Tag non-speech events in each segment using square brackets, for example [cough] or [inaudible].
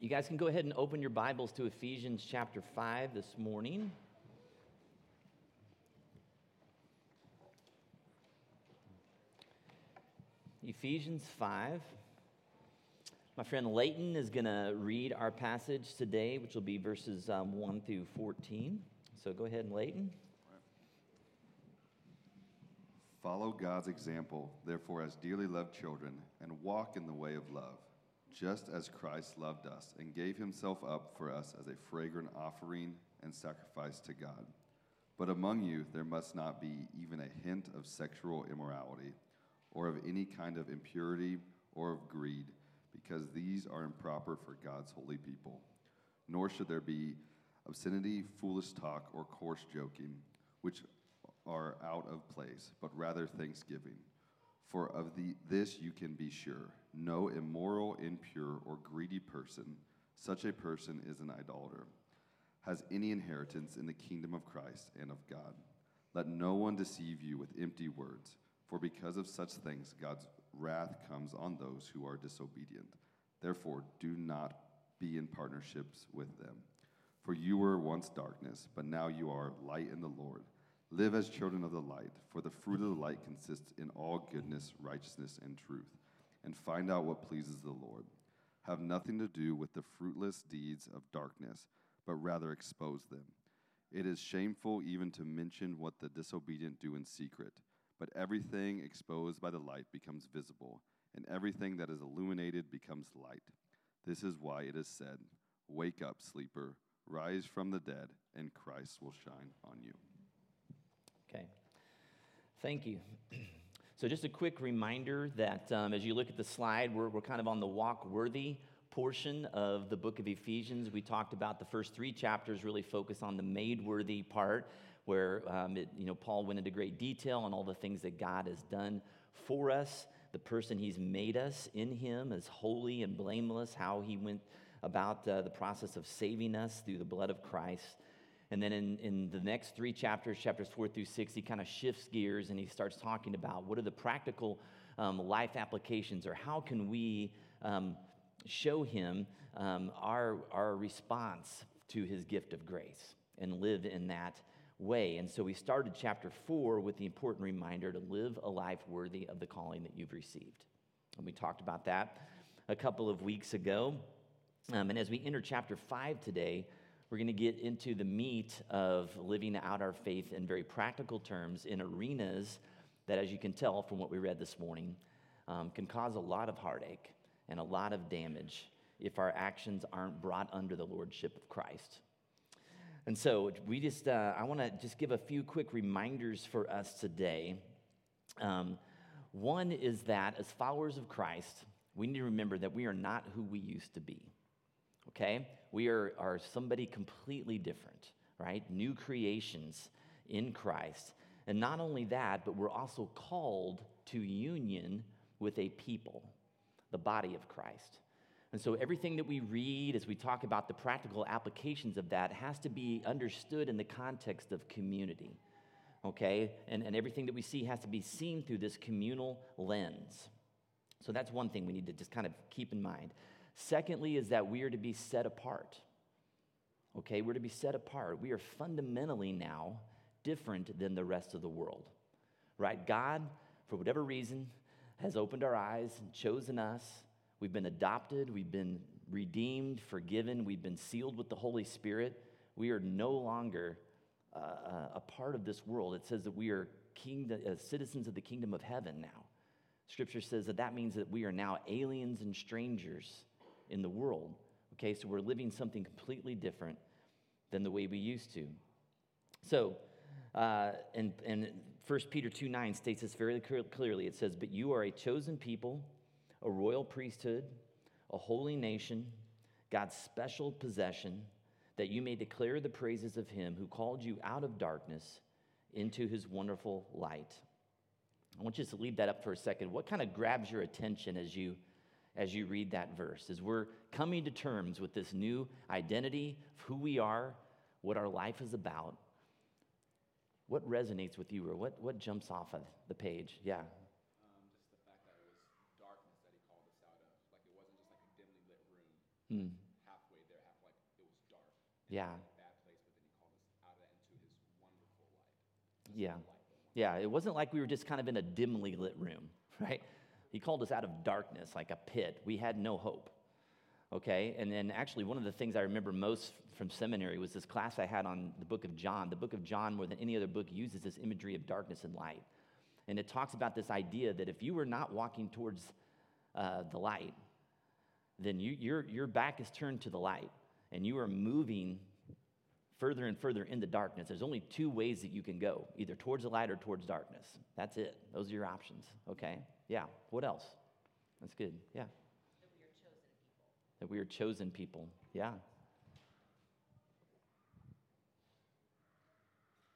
You guys can go ahead and open your Bibles to Ephesians chapter 5 this morning. Ephesians 5. My friend Leighton is going to read our passage today, which will be verses um, 1 through 14. So go ahead, Leighton. Follow God's example, therefore, as dearly loved children, and walk in the way of love, just as Christ loved us and gave himself up for us as a fragrant offering and sacrifice to God. But among you there must not be even a hint of sexual immorality, or of any kind of impurity or of greed, because these are improper for God's holy people. Nor should there be obscenity, foolish talk, or coarse joking, which are out of place, but rather thanksgiving. For of the, this you can be sure no immoral, impure, or greedy person, such a person is an idolater, has any inheritance in the kingdom of Christ and of God. Let no one deceive you with empty words, for because of such things God's wrath comes on those who are disobedient. Therefore, do not be in partnerships with them. For you were once darkness, but now you are light in the Lord. Live as children of the light, for the fruit of the light consists in all goodness, righteousness, and truth. And find out what pleases the Lord. Have nothing to do with the fruitless deeds of darkness, but rather expose them. It is shameful even to mention what the disobedient do in secret, but everything exposed by the light becomes visible, and everything that is illuminated becomes light. This is why it is said, Wake up, sleeper, rise from the dead, and Christ will shine on you. Okay. Thank you. [clears throat] So, just a quick reminder that um, as you look at the slide, we're, we're kind of on the walk worthy portion of the book of Ephesians. We talked about the first three chapters really focus on the made worthy part, where um, it, you know Paul went into great detail on all the things that God has done for us, the person He's made us in Him as holy and blameless, how He went about uh, the process of saving us through the blood of Christ. And then in, in the next three chapters, chapters four through six, he kind of shifts gears and he starts talking about what are the practical um, life applications or how can we um, show him um, our, our response to his gift of grace and live in that way. And so we started chapter four with the important reminder to live a life worthy of the calling that you've received. And we talked about that a couple of weeks ago. Um, and as we enter chapter five today, we're going to get into the meat of living out our faith in very practical terms in arenas that, as you can tell from what we read this morning, um, can cause a lot of heartache and a lot of damage if our actions aren't brought under the lordship of Christ. And so, we just, uh, I want to just give a few quick reminders for us today. Um, one is that as followers of Christ, we need to remember that we are not who we used to be okay? We are, are somebody completely different, right? New creations in Christ. And not only that, but we're also called to union with a people, the body of Christ. And so everything that we read as we talk about the practical applications of that has to be understood in the context of community, okay? And, and everything that we see has to be seen through this communal lens. So that's one thing we need to just kind of keep in mind. Secondly, is that we are to be set apart. Okay, we're to be set apart. We are fundamentally now different than the rest of the world, right? God, for whatever reason, has opened our eyes and chosen us. We've been adopted, we've been redeemed, forgiven, we've been sealed with the Holy Spirit. We are no longer uh, uh a part of this world. It says that we are kingdom, uh, citizens of the kingdom of heaven now. Scripture says that that means that we are now aliens and strangers in the world. Okay, so we're living something completely different than the way we used to. So, uh, and, and 1 Peter 2 9 states this very clearly. It says, But you are a chosen people, a royal priesthood, a holy nation, God's special possession, that you may declare the praises of him who called you out of darkness into his wonderful light. I want you to leave that up for a second. What kind of grabs your attention as you as you read that verse, as we're coming to terms with this new identity of who we are, what our life is about. What resonates with you, or what, what jumps off of the page? Yeah. Um, just the fact that it was darkness that he called us out of. Like it wasn't just like a dimly lit room, hmm. half Yeah. bad place, but then he called us out of that into his wonderful light. Yeah. Yeah, it wasn't like we were just kind of in a dimly lit room, [laughs] right? He called us out of darkness, like a pit. We had no hope. Okay? And then actually, one of the things I remember most from seminary was this class I had on the book of John. The book of John, more than any other book, uses this imagery of darkness and light. And it talks about this idea that if you were not walking towards uh, the light, then you, your, your back is turned to the light and you are moving further and further into darkness. There's only two ways that you can go either towards the light or towards darkness. That's it. Those are your options. Okay? Yeah. What else? That's good. Yeah. That we are chosen people. Yeah.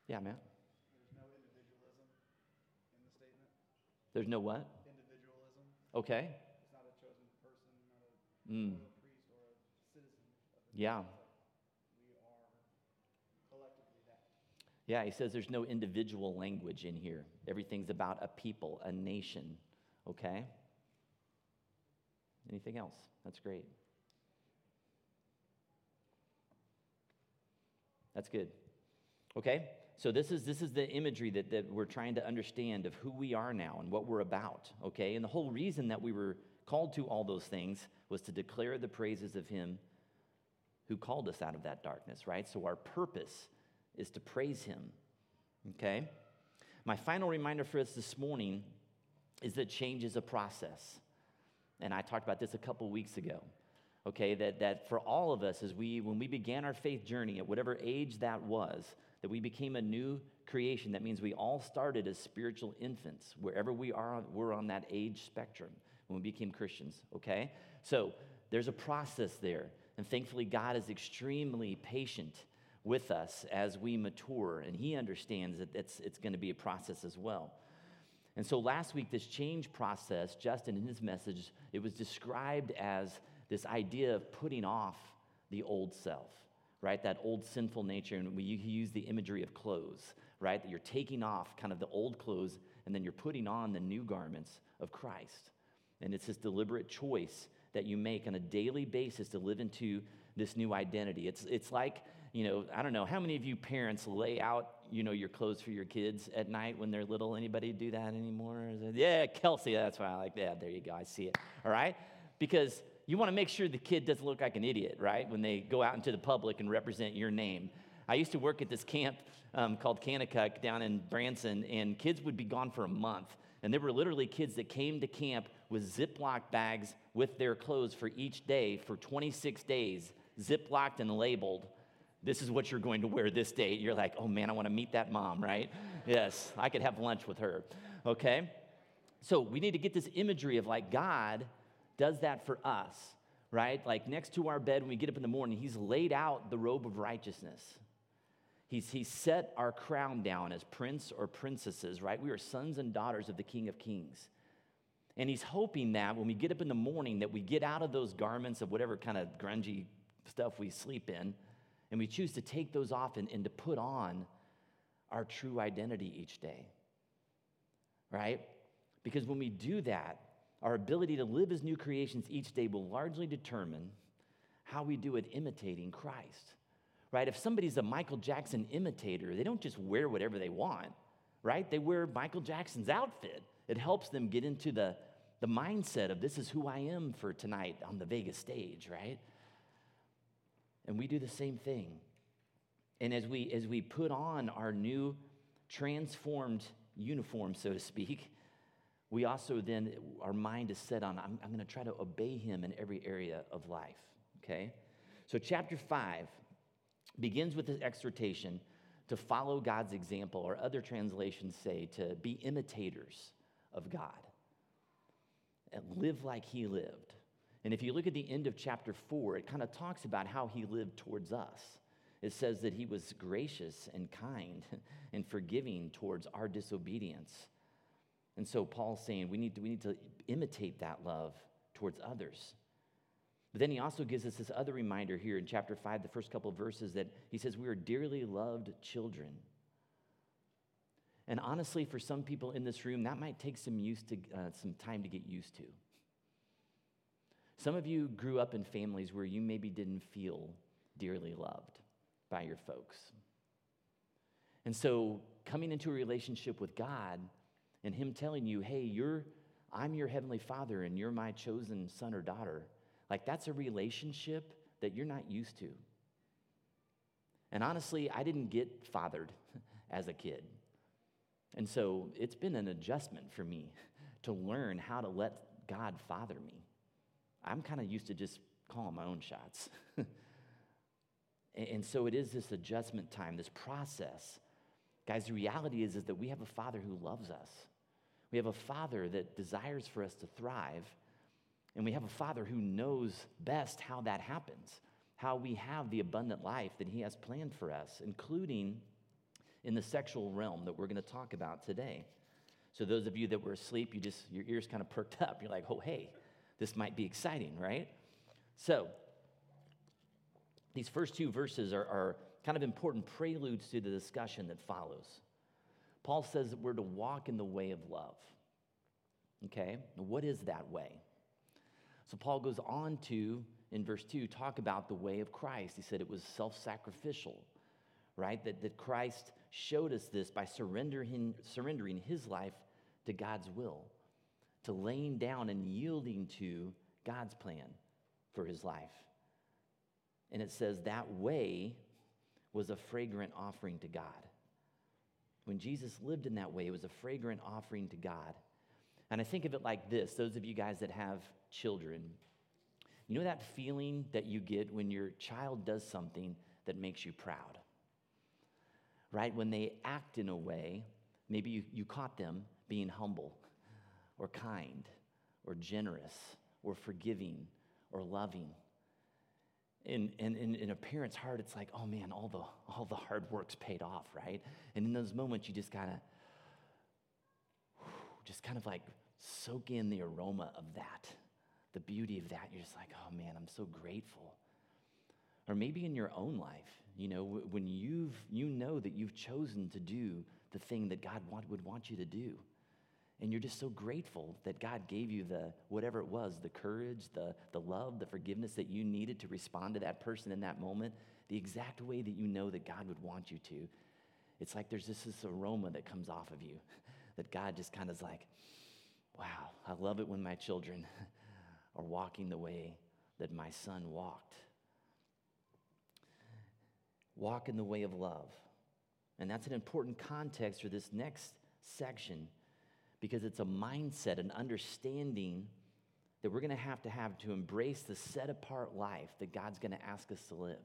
Yeah, man. There's no individualism in the statement. There's no what? Individualism. Okay. It's not a chosen person, not a, Mm. priest or a citizen Yeah. We are collectively that. Yeah, he says there's no individual language in here. Everything's about a people, a nation. Okay? Anything else? That's great. That's good. Okay? So this is this is the imagery that, that we're trying to understand of who we are now and what we're about. Okay? And the whole reason that we were called to all those things was to declare the praises of him who called us out of that darkness, right? So our purpose is to praise him. Okay? My final reminder for us this morning is that change is a process. And I talked about this a couple weeks ago. Okay, that, that for all of us, as we when we began our faith journey at whatever age that was, that we became a new creation. That means we all started as spiritual infants, wherever we are, we're on that age spectrum when we became Christians. Okay? So there's a process there. And thankfully, God is extremely patient with us as we mature, and He understands that it's, it's going to be a process as well. And so last week, this change process, Justin in his message, it was described as this idea of putting off the old self, right? That old sinful nature. And we he used the imagery of clothes, right? That you're taking off kind of the old clothes and then you're putting on the new garments of Christ. And it's this deliberate choice that you make on a daily basis to live into this new identity. It's, it's like, you know, I don't know, how many of you parents lay out, you know, your clothes for your kids at night when they're little? Anybody do that anymore? Yeah, Kelsey, that's why I like that. There you go, I see it. All right? Because you want to make sure the kid doesn't look like an idiot, right? When they go out into the public and represent your name. I used to work at this camp um, called Kanakuk down in Branson, and kids would be gone for a month. And there were literally kids that came to camp with Ziploc bags with their clothes for each day for 26 days, Ziplocked and labeled. This is what you're going to wear this day. You're like, oh man, I want to meet that mom, right? yes, I could have lunch with her. Okay? So we need to get this imagery of like God does that for us, right? Like next to our bed when we get up in the morning, He's laid out the robe of righteousness. He's, he's set our crown down as prince or princesses, right? We are sons and daughters of the King of Kings. And he's hoping that when we get up in the morning that we get out of those garments of whatever kind of grungy stuff we sleep in, and we choose to take those off and, and to put on our true identity each day. Right? Because when we do that, our ability to live as new creations each day will largely determine how we do at imitating Christ. Right? If somebody's a Michael Jackson imitator, they don't just wear whatever they want, right? They wear Michael Jackson's outfit. It helps them get into the, the mindset of this is who I am for tonight on the Vegas stage, right? And we do the same thing. And as we as we put on our new transformed uniform, so to speak, we also then our mind is set on I'm, I'm going to try to obey him in every area of life. Okay? So chapter five begins with this exhortation to follow God's example, or other translations say to be imitators of God and live like he lived. And if you look at the end of chapter four, it kind of talks about how he lived towards us. It says that he was gracious and kind [laughs] and forgiving towards our disobedience. And so Paul's saying we need to, we need to imitate that love towards others. But then he also gives us this other reminder here in chapter 5, the first couple of verses, that he says we are dearly loved children. And honestly, for some people in this room, that might take some, used to, uh, some time to get used to. Some of you grew up in families where you maybe didn't feel dearly loved. by your folks. And so, coming into a relationship with God and Him telling you, hey, you're, I'm your Heavenly Father and you're my chosen son or daughter, like that's a relationship that you're not used to. And honestly, I didn't get fathered [laughs] as a kid. And so it's been an adjustment for me [laughs] to learn how to let God father me. I'm kind of used to just calling my own shots. [laughs] and so it is this adjustment time, this process. Guys, the reality is, is that we have a father who loves us. We have a father that desires for us to thrive. And we have a father who knows best how that happens how we have the abundant life that He has planned for us, including in the sexual realm that we're going to talk about today. So, those of you that were asleep, you just, your ears kind of perked up. You're like, oh, hey, this might be exciting, right? So, these first two verses are, are kind of important preludes to the discussion that follows. Paul says that we're to walk in the way of love. Okay? What is that way? So, Paul goes on to in verse 2 talk about the way of Christ. He said it was self sacrificial, right? That, that Christ showed us this by surrendering, surrendering his life to God's will, to laying down and yielding to God's plan for his life. And it says that way was a fragrant offering to God. When Jesus lived in that way, it was a fragrant offering to God. And I think of it like this those of you guys that have children, you know that feeling that you get when your child does something that makes you proud? Right? When they act in a way, maybe you, you caught them being humble or kind or generous or forgiving or loving. And, and, and in a parent's heart, it's like, oh man, all the, all the hard work's paid off, right? And in those moments, you just kind of, just kind of like soak in the aroma of that the beauty of that. You're just like, oh man, I'm so grateful. Or maybe in your own life, you know, when you've, you know that you've chosen to do the thing that God want, would want you to do. And you're just so grateful that God gave you the, whatever it was, the courage, the, the love, the forgiveness that you needed to respond to that person in that moment, the exact way that you know that God would want you to. It's like there's just this aroma that comes off of you [laughs] that God just kind of is like, wow, I love it when my children [laughs] are walking the way that my son walked. Walk in the way of love. And that's an important context for this next section because it's a mindset, an understanding that we're going to have to have to embrace the set apart life that God's going to ask us to live.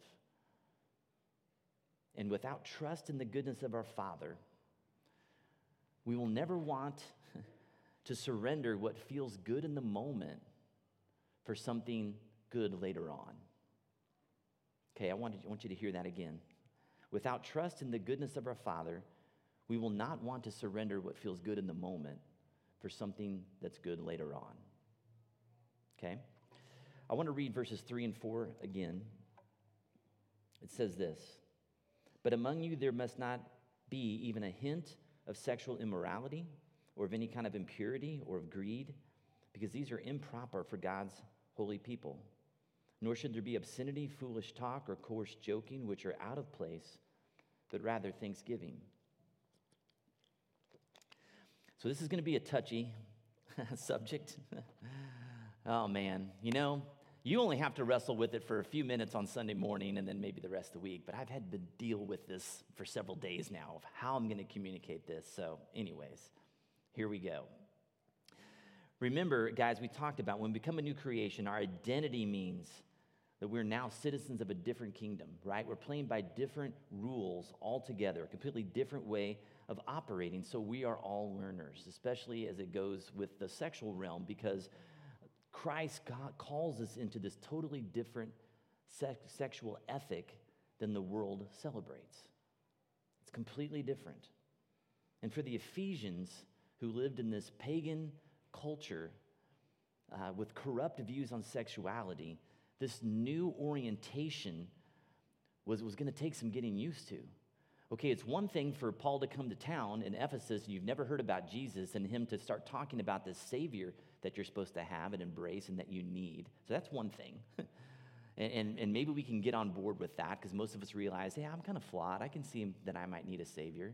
And without trust in the goodness of our Father, we will never want [laughs] to surrender what feels good in the moment for something good later on. Okay, I want, I want you to hear that again. Without trust in the goodness of our Father, we will not want to surrender what feels good in the moment for something that's good later on. Okay? I want to read verses 3 and 4 again. It says this But among you there must not be even a hint of sexual immorality or of any kind of impurity or of greed, because these are improper for God's holy people. Nor should there be obscenity, foolish talk, or coarse joking, which are out of place, but rather thanksgiving. So, this is going to be a touchy [laughs] subject. oh, man. You know, you only have to wrestle with it for a few minutes on Sunday morning and then maybe the rest of the week. But I've had to deal with this for several days now of how I'm going to communicate this. So, anyways, here we go. Remember, guys, we talked about when we become a new creation, our identity means that we're now citizens of a different kingdom, right? We're playing by different rules altogether, a completely different way of operating. So we are all learners, especially as it goes with the sexual realm, because Christ calls us into this totally different sex- sexual ethic than the world celebrates. It's completely different. And for the Ephesians who lived in this pagan, culture uh, with corrupt views on sexuality, this new orientation was, was going to take some getting used to. Okay, it's one thing for Paul to come to town in Ephesus and you've never heard about Jesus and him to start talking about this Savior that you're supposed to have and embrace and that you need. So that's one thing. [laughs] And, and, and maybe we can get on board with that because most of us realize, hey, I'm kind of flawed. I can see that I might need a Savior.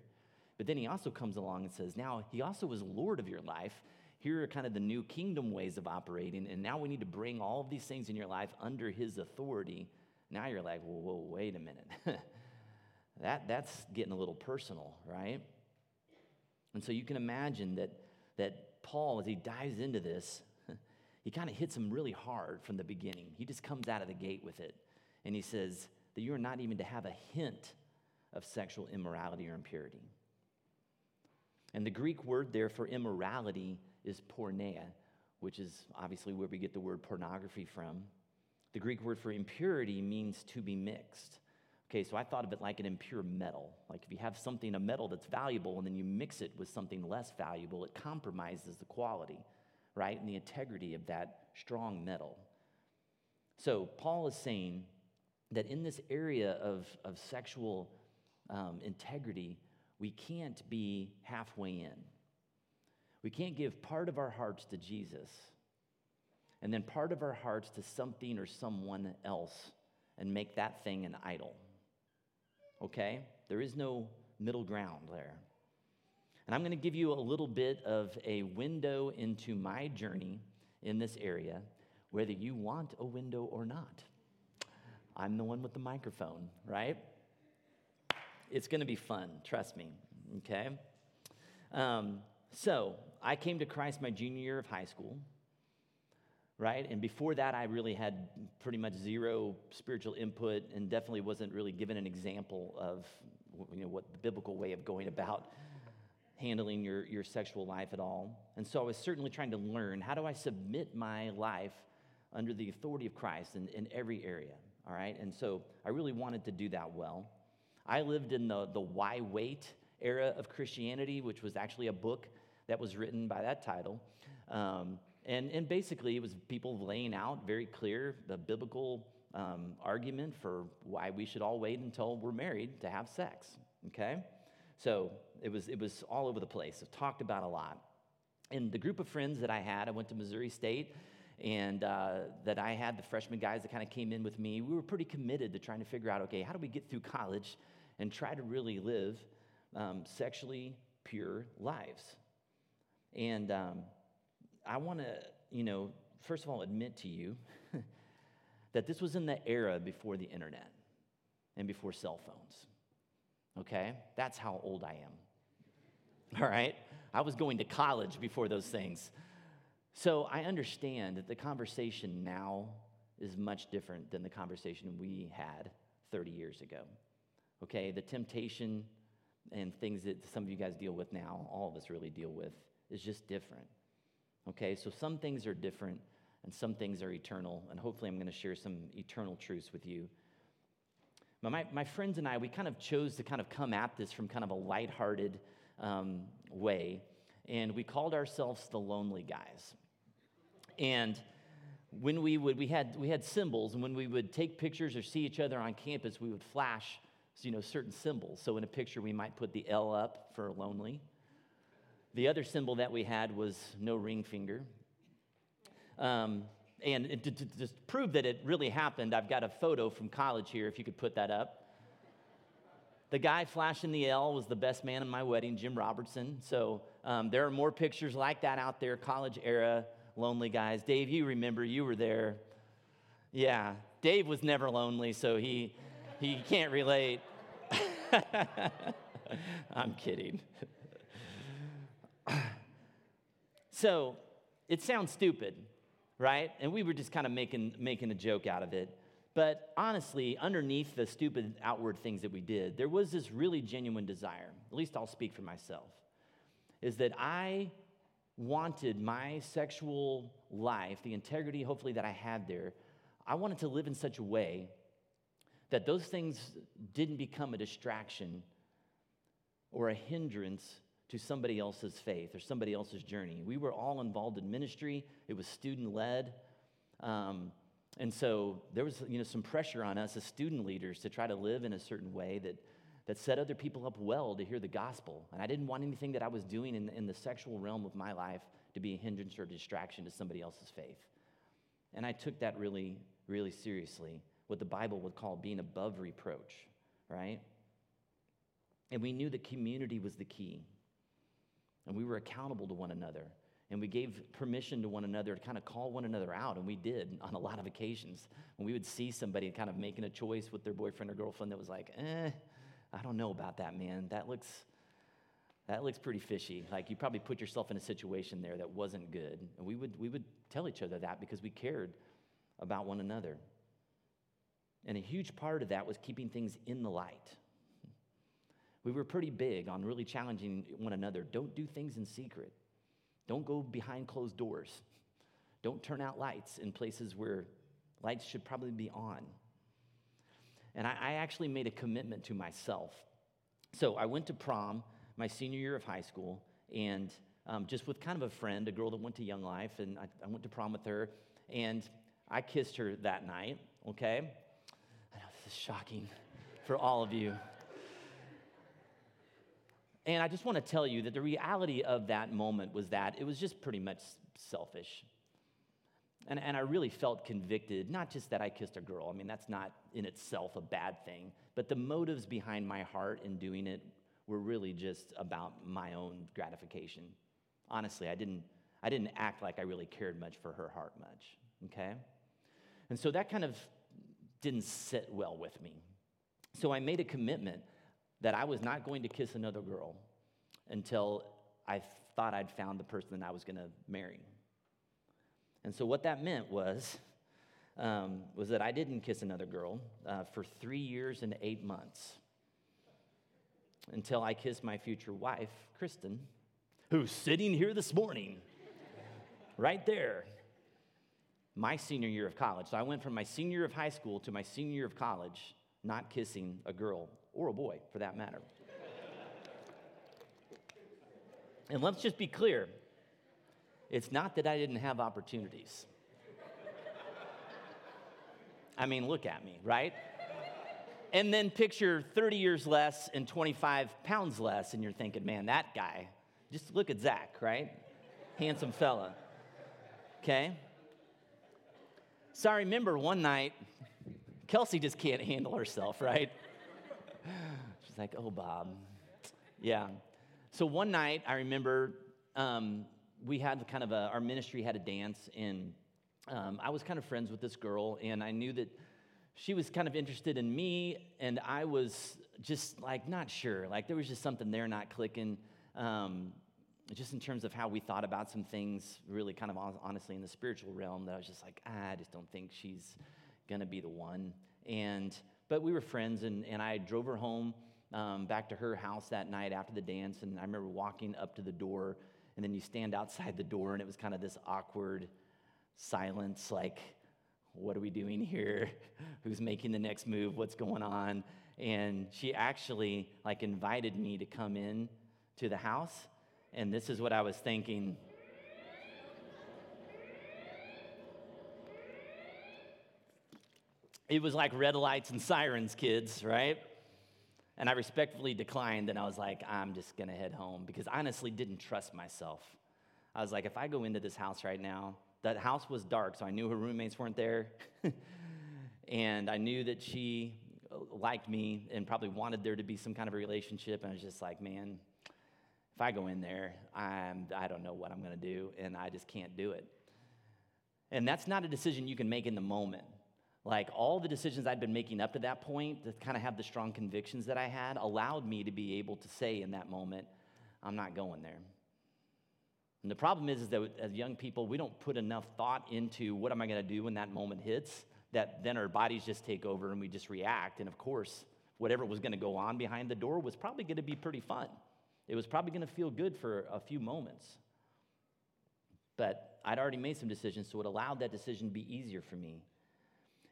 But then he also comes along and says, now he also is Lord of your life. Here are kind of the new kingdom ways of operating. And now we need to bring all of these things in your life under his authority. Now you're like, whoa, whoa wait a minute. [laughs] that, that's getting a little personal, right? And so you can imagine that, that Paul, as he dives into this, [laughs] he kind of hits him really hard from the beginning. He just comes out of the gate with it. And he says that you are not even to have a hint of sexual immorality or impurity. And the Greek word there for immorality is porneia, which is obviously where we get the word pornography from. The Greek word for impurity means to be mixed. Okay, so I thought of it like an impure metal. Like if you have something, a metal that's valuable, and then you mix it with something less valuable, it compromises the quality, right, and the integrity of that strong metal. So Paul is saying that in this area of, of sexual um, integrity, we can't be halfway in. We can't give part of our hearts to Jesus and then part of our hearts to something or someone else and make that thing an idol okay? There is no middle ground there. And I'm going to give you a little bit of a window into my journey in this area, whether you want a window or not. I'm the one with the microphone, right? It's going to be fun, trust me, okay? Um, so, I came to Christ my junior year of high school right? And before that, I really had pretty much zero spiritual input and definitely wasn't really given an example of you know, what the biblical way of going about handling your, your sexual life at all. And so I was certainly trying to learn how do I submit my life under the authority of Christ in, in every area, all right? And so I really wanted to do that well. I lived in the, the Why Wait era of Christianity, which was actually a book that was written by that title. Um, and, and basically, it was people laying out very clear the biblical um, argument for why we should all wait until we're married to have sex. Okay? So it was, it was all over the place. It talked about a lot. And the group of friends that I had, I went to Missouri State, and uh, that I had the freshman guys that kind of came in with me, we were pretty committed to trying to figure out okay, how do we get through college and try to really live um, sexually pure lives? And um, I want to, you know, first of all, admit to you [laughs] that this was in the era before the internet and before cell phones. Okay? That's how old I am. [laughs] All right? I was going to college before those things. So I understand that the conversation now is much different than the conversation we had 30 years ago. Okay? The temptation and things that some of you guys deal with now, all of us really deal with, is just different. Okay, so some things are different and some things are eternal, and hopefully I'm going to share some eternal truths with you. My, my friends and I, we kind of chose to kind of come at this from kind of a lighthearted um, way, and we called ourselves the Lonely Guys. And when we would, we had, we had symbols, and when we would take pictures or see each other on campus, we would flash, you know, certain symbols. So in a picture, we might put the L up for lonely. The other symbol that we had was no ring finger. Um, and to, to, to prove that it really happened, I've got a photo from college here, if you could put that up. The guy flashing the L was the best man in my wedding, Jim Robertson. So um, there are more pictures like that out there, college era, lonely guys. Dave, you remember, you were there. Yeah, Dave was never lonely, so he, he can't relate. [laughs] I'm kidding. [laughs] [clears throat] so it sounds stupid, right? And we were just kind of making, making a joke out of it. But honestly, underneath the stupid outward things that we did, there was this really genuine desire, at least I'll speak for myself, is that I wanted my sexual life, the integrity, hopefully, that I had there, I wanted to live in such a way that those things didn't become a distraction or a hindrance to somebody else's faith or somebody else's journey. We were all involved in ministry, it was student led. Um, and so there was you know, some pressure on us as student leaders to try to live in a certain way that, that set other people up well to hear the gospel. And I didn't want anything that I was doing in, in the sexual realm of my life to be a hindrance or distraction to somebody else's faith. And I took that really, really seriously. what the Bible would call being above reproach, right? And we knew that community was the key. And we were accountable to one another. And we gave permission to one another to kind of call one another out. And we did on a lot of occasions. When we would see somebody kind of making a choice with their boyfriend or girlfriend that was like, eh, I don't know about that, man. That looks, that looks pretty fishy. Like you probably put yourself in a situation there that wasn't good. And we would, we would tell each other that because we cared about one another. And a huge part of that was keeping things in the light. We were pretty big on really challenging one another. Don't do things in secret. Don't go behind closed doors. Don't turn out lights in places where lights should probably be on. And I, I actually made a commitment to myself. So I went to prom my senior year of high school, and um, just with kind of a friend, a girl that went to Young Life, and I, I went to prom with her, and I kissed her that night, okay? I know this is shocking for all of you. And I just want to tell you that the reality of that moment was that it was just pretty much selfish. And, and I really felt convicted, not just that I kissed a girl, I mean, that's not in itself a bad thing, but the motives behind my heart in doing it were really just about my own gratification. Honestly, I didn't, I didn't act like I really cared much for her heart much, okay? And so that kind of didn't sit well with me. So I made a commitment that I was not going to kiss another girl until I thought I'd found the person I was going to marry. And so what that meant was, um, was that I didn't kiss another girl uh, for three years and eight months until I kissed my future wife, Kristen, who's sitting here this morning, right there, my senior year of college. So I went from my senior year of high school to my senior year of college not kissing a girl or a boy for that matter. and let's just be clear it's not that I didn't have opportunities. I mean, look at me, right? And then picture 30 years less and 25 pounds less, and you're thinking, man, that guy, just look at Zach, right? Handsome fella. Okay? So I remember one night, Kelsey just can't handle herself, right? She's like, oh, Bob. Yeah. So one night, I remember um, we had kind of a, our ministry had a dance, and um, I was kind of friends with this girl, and I knew that she was kind of interested in me, and I was just like not sure. Like there was just something there not clicking, um, just in terms of how we thought about some things, really kind of honestly in the spiritual realm, that I was just like, ah, I just don't think she's gonna be the one. And but we were friends, and, and I drove her home um, back to her house that night after the dance, and I remember walking up to the door, and then you stand outside the door, and it was kind of this awkward silence, like, what are we doing here? [laughs] Who's making the next move? What's going on? And she actually like invited me to come in to the house, and this is what I was thinking. It was like red lights and sirens, kids, right? And I respectfully declined, and I was like, I'm just gonna head home because I honestly didn't trust myself. I was like, if I go into this house right now, that house was dark, so I knew her roommates weren't there. [laughs] and I knew that she uh, liked me and probably wanted there to be some kind of a relationship. And I was just like, man, if I go in there, I'm, I don't know what I'm gonna do, and I just can't do it. And that's not a decision you can make in the moment. Like all the decisions I'd been making up to that point to kind of have the strong convictions that I had allowed me to be able to say in that moment, I'm not going there. And the problem is, is that as young people, we don't put enough thought into what am I going to do when that moment hits, that then our bodies just take over and we just react. And of course, whatever was going to go on behind the door was probably going to be pretty fun. It was probably going to feel good for a few moments. But I'd already made some decisions, so it allowed that decision to be easier for me.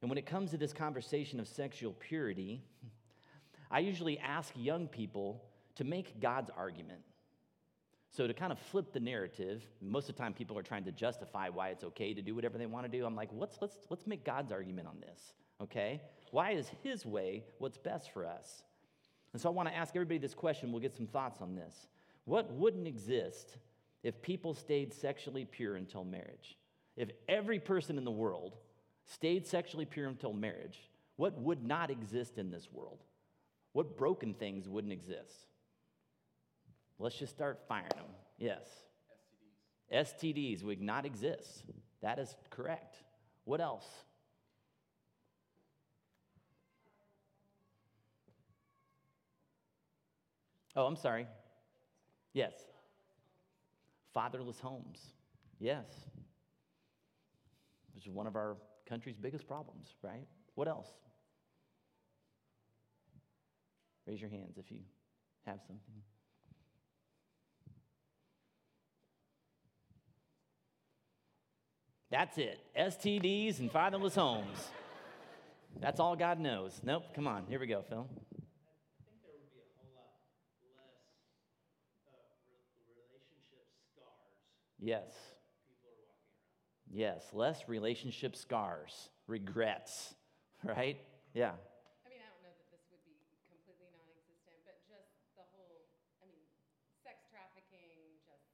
And when it comes to this conversation of sexual purity, I usually ask young people to make God's argument. So, to kind of flip the narrative, most of the time people are trying to justify why it's okay to do whatever they want to do. I'm like, let's, let's, let's make God's argument on this, okay? Why is His way what's best for us? And so, I want to ask everybody this question. We'll get some thoughts on this. What wouldn't exist if people stayed sexually pure until marriage? If every person in the world stayed sexually pure until marriage, What would not exist in this world? What broken things wouldn't exist? Let's just start firing them. Yes. STDs. STDs would not exist. That is correct. What else? Oh, I'm sorry. Yes. Fatherless homes. Yes. Which is one of our country's biggest problems, right? What else? Raise your hands if you have something. That's it. STDs and fatherless homes. That's all God knows. Nope, come on. Here we go, Phil. I think there would be a whole lot less uh, re- relationship scars Yes. people are walking around. Yes. Less relationship scars, regrets, [laughs] right? Yeah. I mean, I don't know that this would be completely non-existent, but just the whole, I mean, sex trafficking, just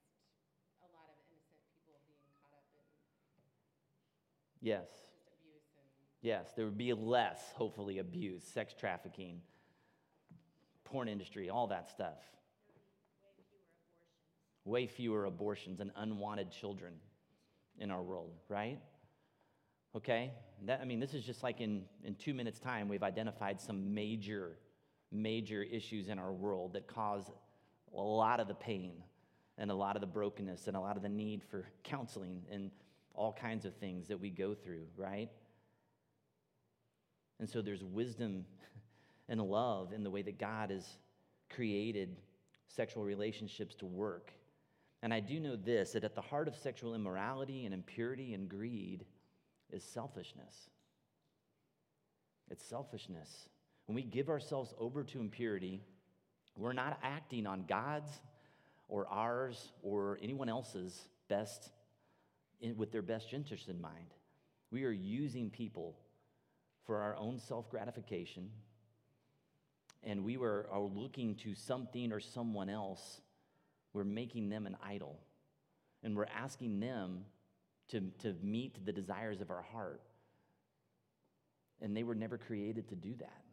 a lot of innocent people being caught up in Yes. abuse and Yes. There would be less, hopefully, abuse, sex trafficking, porn industry, all that stuff. Way fewer abortions and unwanted children in our world, right? Okay? That, I mean, this is just like in, in two minutes' time, we've identified some major, major issues in our world that cause a lot of the pain and a lot of the brokenness and a lot of the need for counseling and all kinds of things that we go through, right? And so there's wisdom [laughs] and love in the way that God has created sexual relationships to work. And I do know this that at the heart of sexual immorality and impurity and greed is selfishness. It's selfishness. When we give ourselves over to impurity, we're not acting on God's or ours or anyone else's best with their best interests in mind. We are using people for our own self gratification, and we were, are looking to something or someone else. We're making them an idol, and we're asking them to, to meet the desires of our heart. And they were never created to do that.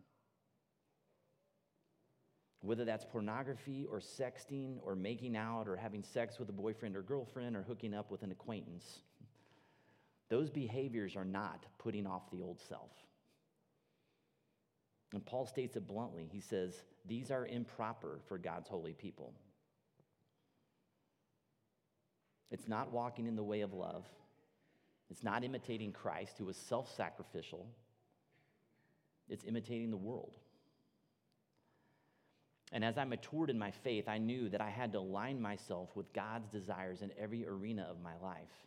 Whether that's pornography or sexting or making out or having sex with a boyfriend or girlfriend or hooking up with an acquaintance, [laughs] those behaviors are not putting off the old self. And Paul states it bluntly. He says, These are improper for God's holy people. It's not walking in the way of love. It's not imitating Christ, who was self sacrificial. It's imitating the world. And as I matured in my faith, I knew that I had to align myself with God's desires in every arena of my life.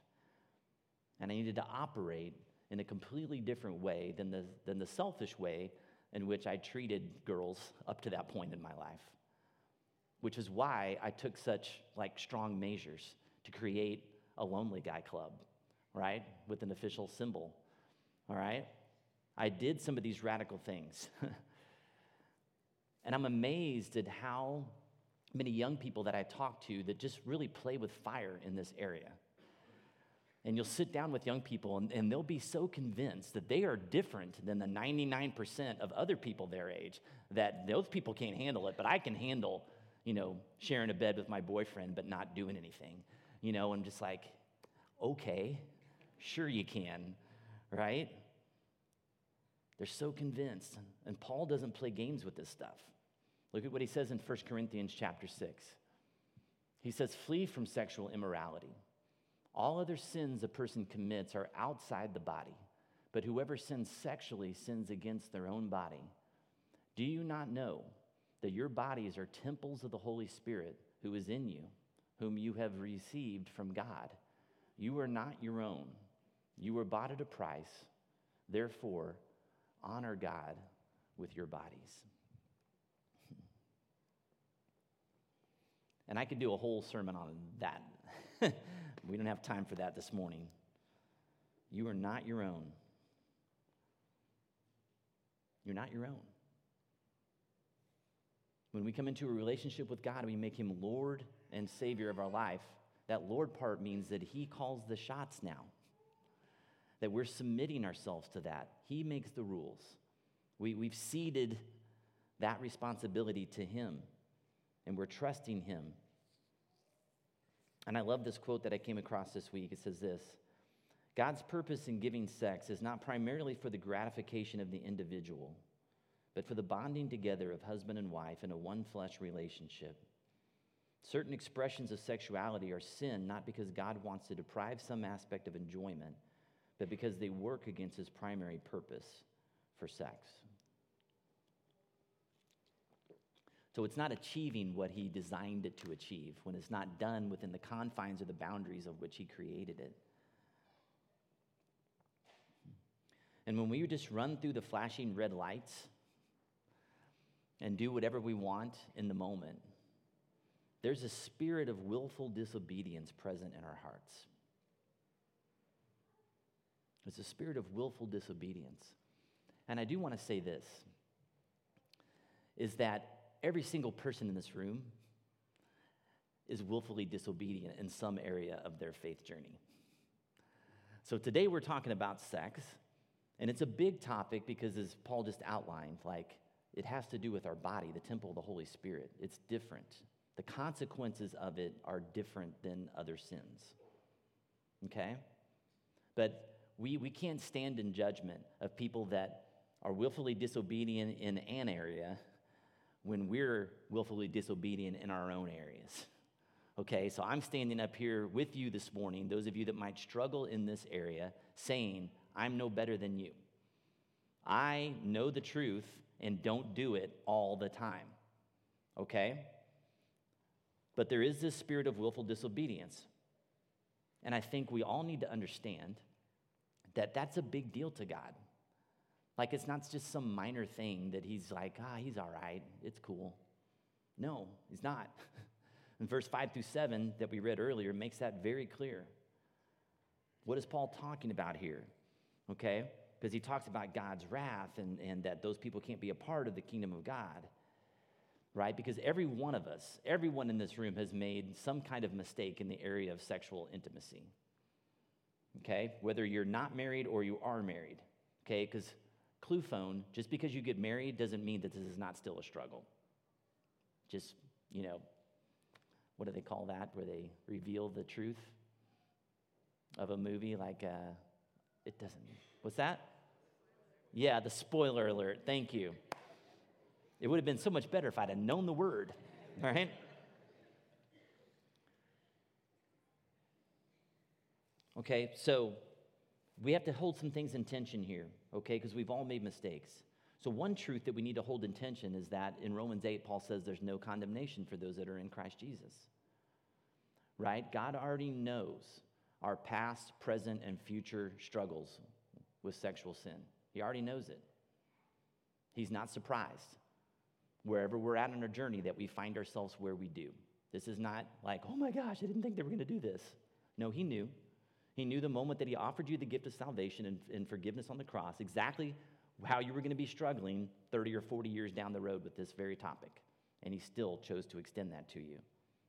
And I needed to operate in a completely different way than the, than the selfish way in which I treated girls up to that point in my life. Which is why I took such like strong measures to create a lonely guy club, right? With an official symbol. All right? I did some of these radical things. [laughs] and I'm amazed at how many young people that I talk to that just really play with fire in this area. And you'll sit down with young people, and, and they'll be so convinced that they are different than the 99% of other people their age, that those people can't handle it, but I can handle, you know, sharing a bed with my boyfriend, but not doing anything. You know, I'm just like, okay, sure you can, right? They're so convinced. And Paul doesn't play games with this stuff. Look at what he says in 1 Corinthians chapter 6. He says, Flee from sexual immorality. All other sins a person commits are outside the body, but whoever sins sexually sins against their own body. Do you not know that your bodies are temples of the Holy Spirit who is in you, whom you have received from God? You are not your own. You were bought at a price. Therefore, honor God with your bodies. And I could do a whole sermon on that. [laughs] we don't have time for that this morning. You are not your own. You're not your own. When we come into a relationship with God, we make Him Lord and Savior of our life. That Lord part means that He calls the shots now, that we're submitting ourselves to that. He makes the rules. We, we've ceded that responsibility to Him, and we're trusting Him. And I love this quote that I came across this week. It says this God's purpose in giving sex is not primarily for the gratification of the individual, but for the bonding together of husband and wife in a one flesh relationship. Certain expressions of sexuality are sin not because God wants to deprive some aspect of enjoyment, but because they work against his primary purpose for sex. So it's not achieving what he designed it to achieve when it's not done within the confines or the boundaries of which he created it. And when we just run through the flashing red lights and do whatever we want in the moment, there's a spirit of willful disobedience present in our hearts. There's a spirit of willful disobedience. And I do want to say this is that every single person in this room is willfully disobedient in some area of their faith journey. So today we're talking about sex, and it's a big topic because, as Paul just outlined, like it has to do with our body, the temple of the Holy Spirit. It's different. The consequences of it are different than other sins. Okay? But we, we can't stand in judgment of people that are willfully disobedient in an area when we're willfully disobedient in our own areas. Okay, so I'm standing up here with you this morning, those of you that might struggle in this area, saying, I'm no better than you. I know the truth and don't do it all the time. Okay? But there is this spirit of willful disobedience. And I think we all need to understand that that's a big deal to God. Like it's not just some minor thing that he's like, ah, he's all right, it's cool. No, he's not. [laughs] In verse 5 through 7 that we read earlier makes that very clear. What is Paul talking about here? Okay? Because he talks about God's wrath and, and that those people can't be a part of the kingdom of God. Right? Because every one of us, everyone in this room has made some kind of mistake in the area of sexual intimacy. Okay? Whether you're not married or you are married. Okay? Because clue phone, just because you get married doesn't mean that this is not still a struggle. Just, you know, what do they call that where they reveal the truth of a movie? Like, uh, it doesn't. What's that? Yeah, the spoiler alert. Thank you. It would have been so much better if I'd have known the word, all right? Okay, so we have to hold some things in tension here, okay, because we've all made mistakes. So, one truth that we need to hold in tension is that in Romans 8, Paul says there's no condemnation for those that are in Christ Jesus. Right? God already knows our past, present, and future struggles with sexual sin. He already knows it. He's not surprised wherever we're at on our journey that we find ourselves where we do. This is not like, oh my gosh, I didn't think they were going to do this. No, he knew. He knew the moment that He offered you the gift of salvation and, and forgiveness on the cross, exactly how you were going to be struggling 30 or 40 years down the road with this very topic. And He still chose to extend that to you.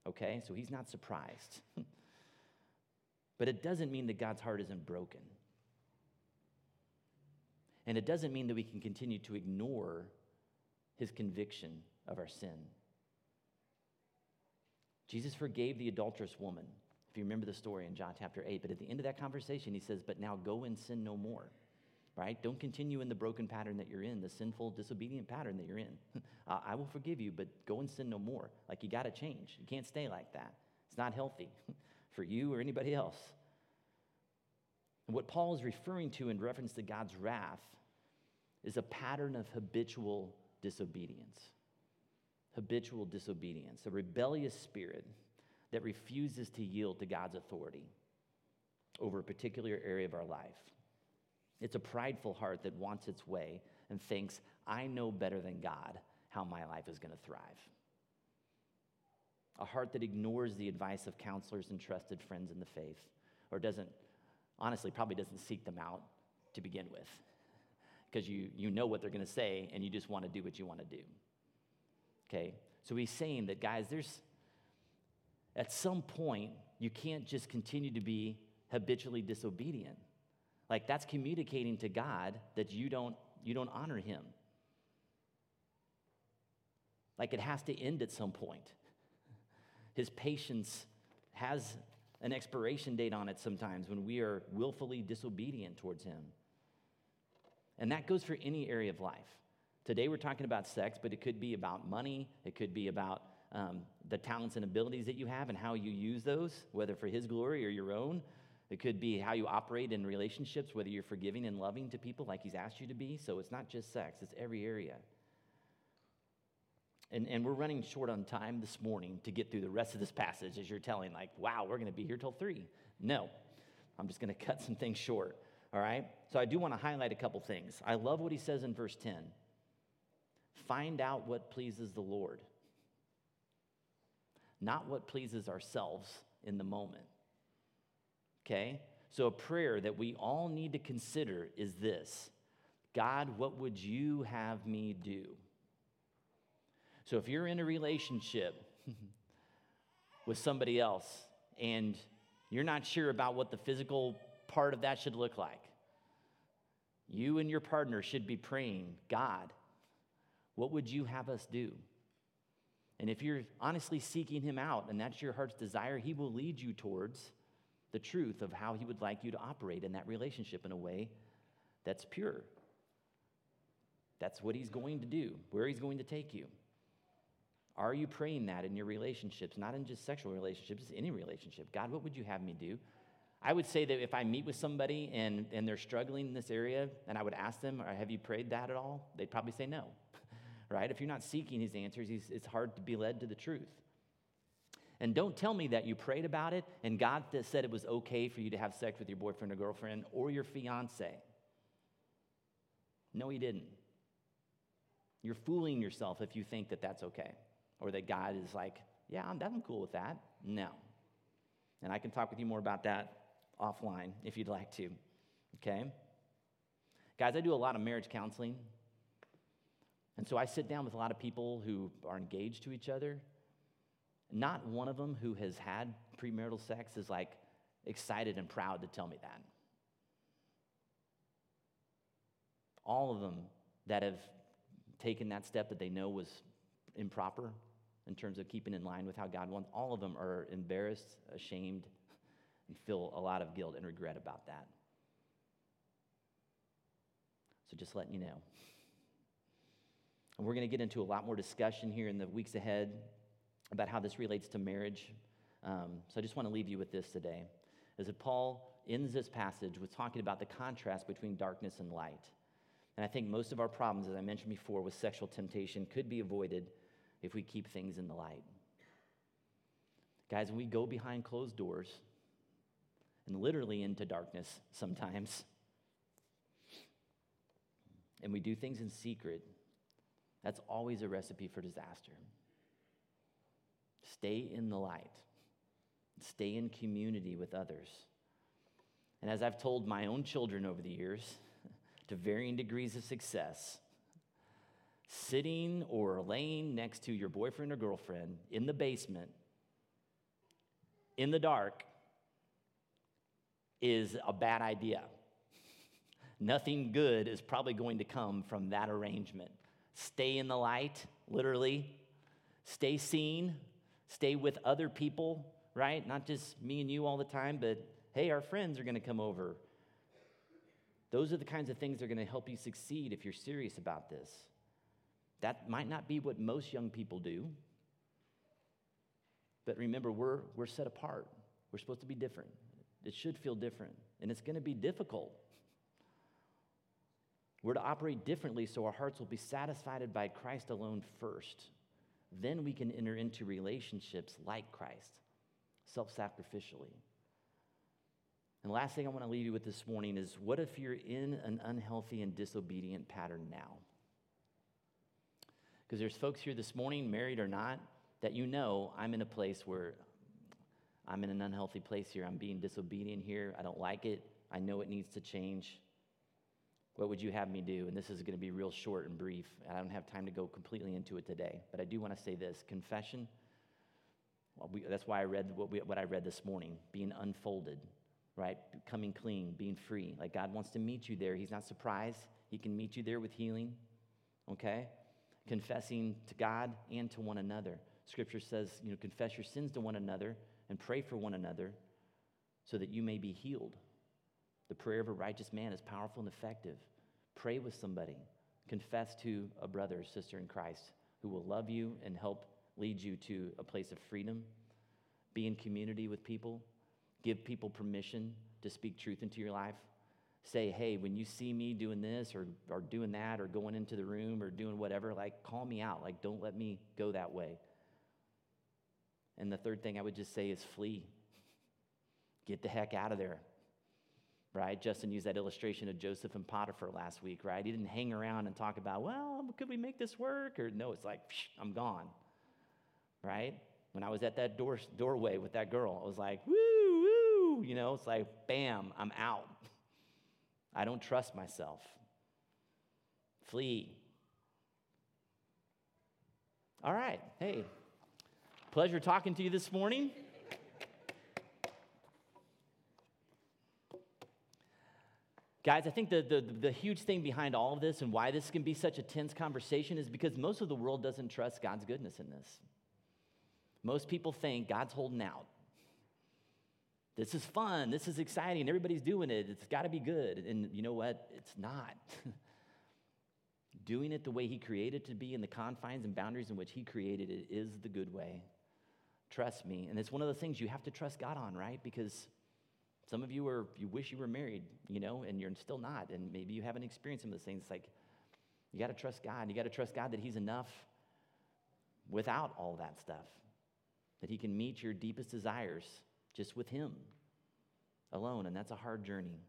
Okay? So He's not surprised. [laughs] but it doesn't mean that God's heart isn't broken. And it doesn't mean that we can continue to ignore His conviction of our sin. Jesus forgave the adulterous woman if you remember the story in John chapter 8. But at the end of that conversation, he says, But now go and sin no more. Right? Don't continue in the broken pattern that you're in, the sinful, disobedient pattern that you're in. [laughs] I will forgive you, but go and sin no more. Like you got to change. You can't stay like that. It's not healthy [laughs] for you or anybody else. And what Paul is referring to in reference to God's wrath is a pattern of habitual disobedience. Habitual disobedience, a rebellious spirit that refuses to yield to God's authority over a particular area of our life. It's a prideful heart that wants its way and thinks, I know better than God how my life is going to thrive. A heart that ignores the advice of counselors and trusted friends in the faith, or doesn't, honestly, probably doesn't seek them out to begin with, because you, you know what they're going to say and you just want to do what you want to do. Okay? So he's saying that, guys, there's, at some point, you can't just continue to be habitually disobedient. Like that's communicating to God that you don't, you don't honor him. Like it has to end at some point. His patience has an expiration date on it sometimes when we are willfully disobedient towards Him. And that goes for any area of life. Today we're talking about sex, but it could be about money, it could be about um, the talents and abilities that you have and how you use those, whether for His glory or your own. It could be how you operate in relationships, whether you're forgiving and loving to people like He's asked you to be. So it's not just sex, it's every area. And, and we're running short on time this morning to get through the rest of this passage as you're telling, like, wow, we're going to be here till three. No, I'm just going [laughs] to cut some things short. All right? So I do want to highlight a couple things. I love what he says in verse 10 find out what pleases the Lord, not what pleases ourselves in the moment. Okay? So a prayer that we all need to consider is this God, what would you have me do? So if you're in a relationship [laughs] with somebody else and you're not sure about what the physical part of that should look like, you and your partner should be praying, God, what would you have us do? And if you're honestly seeking him out and that's your heart's desire, he will lead you towards the truth of how he would like you to operate in that relationship in a way that's pure. That's what he's going to do, where he's going to take you. Are you praying that in your relationships, not in just sexual relationships, any relationship? God, what would you have me do? I would say that if I meet with somebody and, and they're struggling in this area, and I would ask them, Have you prayed that at all? They'd probably say no, [laughs] right? If you're not seeking his answers, it's hard to be led to the truth. And don't tell me that you prayed about it and God said it was okay for you to have sex with your boyfriend or girlfriend or your fiance. No, he didn't. You're fooling yourself if you think that that's okay or that God is like, yeah, I'm, I'm cool with that. No. And I can talk with you more about that offline if you'd like to. Okay? Guys, I do a lot of marriage counseling. And so I sit down with a lot of people who are engaged to each other. Not one of them who has had premarital sex is like excited and proud to tell me that. All of them that have taken that step that they know was improper in terms of keeping in line with how God wants. All of them are embarrassed, ashamed, and feel a lot of guilt and regret about that. So just letting you know. And we're going to get into a lot more discussion here in the weeks ahead about how this relates to marriage. Um, so I just want to leave you with this today. Is that Paul ends this passage with talking about the contrast between darkness and light. And I think most of our problems, as I mentioned before, with sexual temptation could be avoided if we keep things in the light. Guys, when we go behind closed doors and literally into darkness sometimes, and we do things in secret, that's always a recipe for disaster. Stay in the light, stay in community with others. And as I've told my own children over the years, [laughs] to varying degrees of success, sitting or laying next to your boyfriend or girlfriend in the basement in the dark is a bad idea. Nothing good is probably going to come from that arrangement. Stay in the light, literally. Stay seen. Stay with other people, right? Not just me and you all the time, but hey, our friends are going to come over. Those are the kinds of things that are going to help you succeed if you're serious about this. That might not be what most young people do. But remember, we're, we're set apart. We're supposed to be different. It should feel different. And it's going to be difficult. We're to operate differently so our hearts will be satisfied by Christ alone first. Then we can enter into relationships like Christ, self sacrificially. And the last thing I want to leave you with this morning is what if you're in an unhealthy and disobedient pattern now? Because there's folks here this morning, married or not, that you know I'm in a place where I'm in an unhealthy place here. I'm being disobedient here. I don't like it. I know it needs to change. What would you have me do? And this is going to be real short and brief. I don't have time to go completely into it today. But I do want to say this confession. Well, we, that's why I read what, we, what I read this morning being unfolded, right? Coming clean, being free. Like God wants to meet you there. He's not surprised. He can meet you there with healing, okay? confessing to God and to one another. Scripture says, you know, confess your sins to one another and pray for one another so that you may be healed. The prayer of a righteous man is powerful and effective. Pray with somebody. Confess to a brother or sister in Christ who will love you and help lead you to a place of freedom. Be in community with people. Give people permission to speak truth into your life. Say, hey, when you see me doing this or, or doing that or going into the room or doing whatever, like call me out. Like, don't let me go that way. And the third thing I would just say is flee. Get the heck out of there. Right? Justin used that illustration of Joseph and Potiphar last week, right? He didn't hang around and talk about, well, could we make this work? Or no, it's like, I'm gone. Right? When I was at that door, doorway with that girl, I was like, woo, woo. You know, it's like, bam, I'm out. I don't trust myself. Flee. All right. Hey, pleasure talking to you this morning. Guys, I think the, the, the, huge thing behind all of this and why this can be such a tense conversation is because most of the world doesn't trust God's goodness in this. Most people think God's holding out. This is fun, this is exciting, everybody's doing it, it's got to be good. And you know what? It's not. [laughs] Doing it the way He created it to be in the confines and boundaries in which He created it is the good way. Trust me. And it's one of the things you have to trust God on, right? Because some of you are, you wish you were married, you know, and you're still not. And maybe you haven't experienced some of those things. It's like, you got to trust God. You got to trust God that He's enough without all that stuff, that He can meet your deepest desires just with Him alone. And that's a hard journey.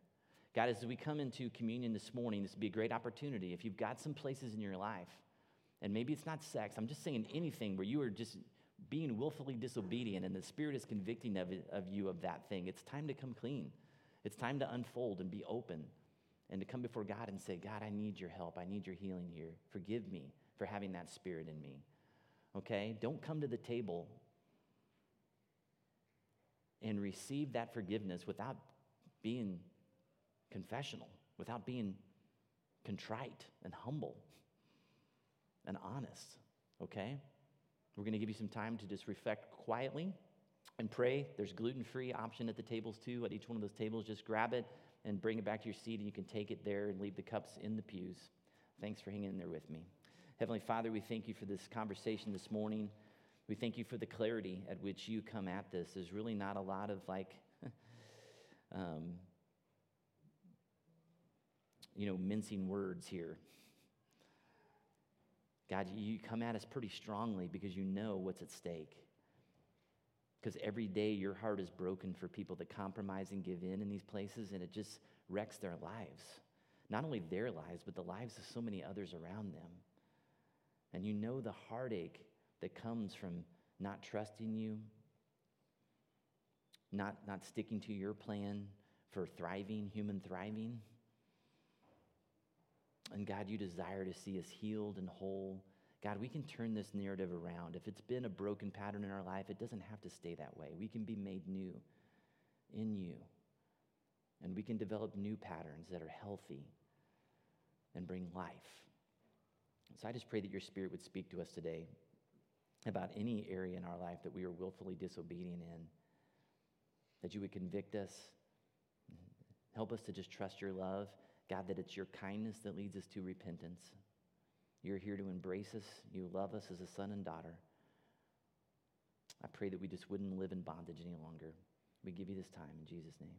God, as we come into communion this morning, this would be a great opportunity. If you've got some places in your life, and maybe it's not sex, I'm just saying anything where you are just being willfully disobedient and the Spirit is convicting of, of you of that thing, it's time to come clean. It's time to unfold and be open and to come before God and say, God, I need your help. I need your healing here. Forgive me for having that spirit in me. Okay? Don't come to the table and receive that forgiveness without being confessional, without being contrite and humble and honest. Okay? We're going to give you some time to just reflect quietly and pray. There's gluten free option at the tables too. At each one of those tables, just grab it and bring it back to your seat, and you can take it there and leave the cups in the pews. Thanks for hanging in there with me. Heavenly Father, we thank you for this conversation this morning. We thank you for the clarity at which you come at this. There's really not a lot of like, [laughs] um, you know, mincing words here. God, you come at us pretty strongly because you know what's at stake. Because every day your heart is broken for people that compromise and give in in these places, and it just wrecks their lives. Not only their lives, but the lives of so many others around them. And you know the heartache that comes from not trusting you, not, not sticking to your plan for thriving, human thriving. And God, you desire to see us healed and whole. God, we can turn this narrative around. If it's been a broken pattern in our life, it doesn't have to stay that way. We can be made new in you. And we can develop new patterns that are healthy and bring life. So I just pray that your spirit would speak to us today about any area in our life that we are willfully disobedient in, that you would convict us, help us to just trust your love God, that it's your kindness that leads us to repentance. You're here to embrace us. You love us as a son and daughter. I pray that we just wouldn't live in bondage any longer. We give you this time in Jesus' name.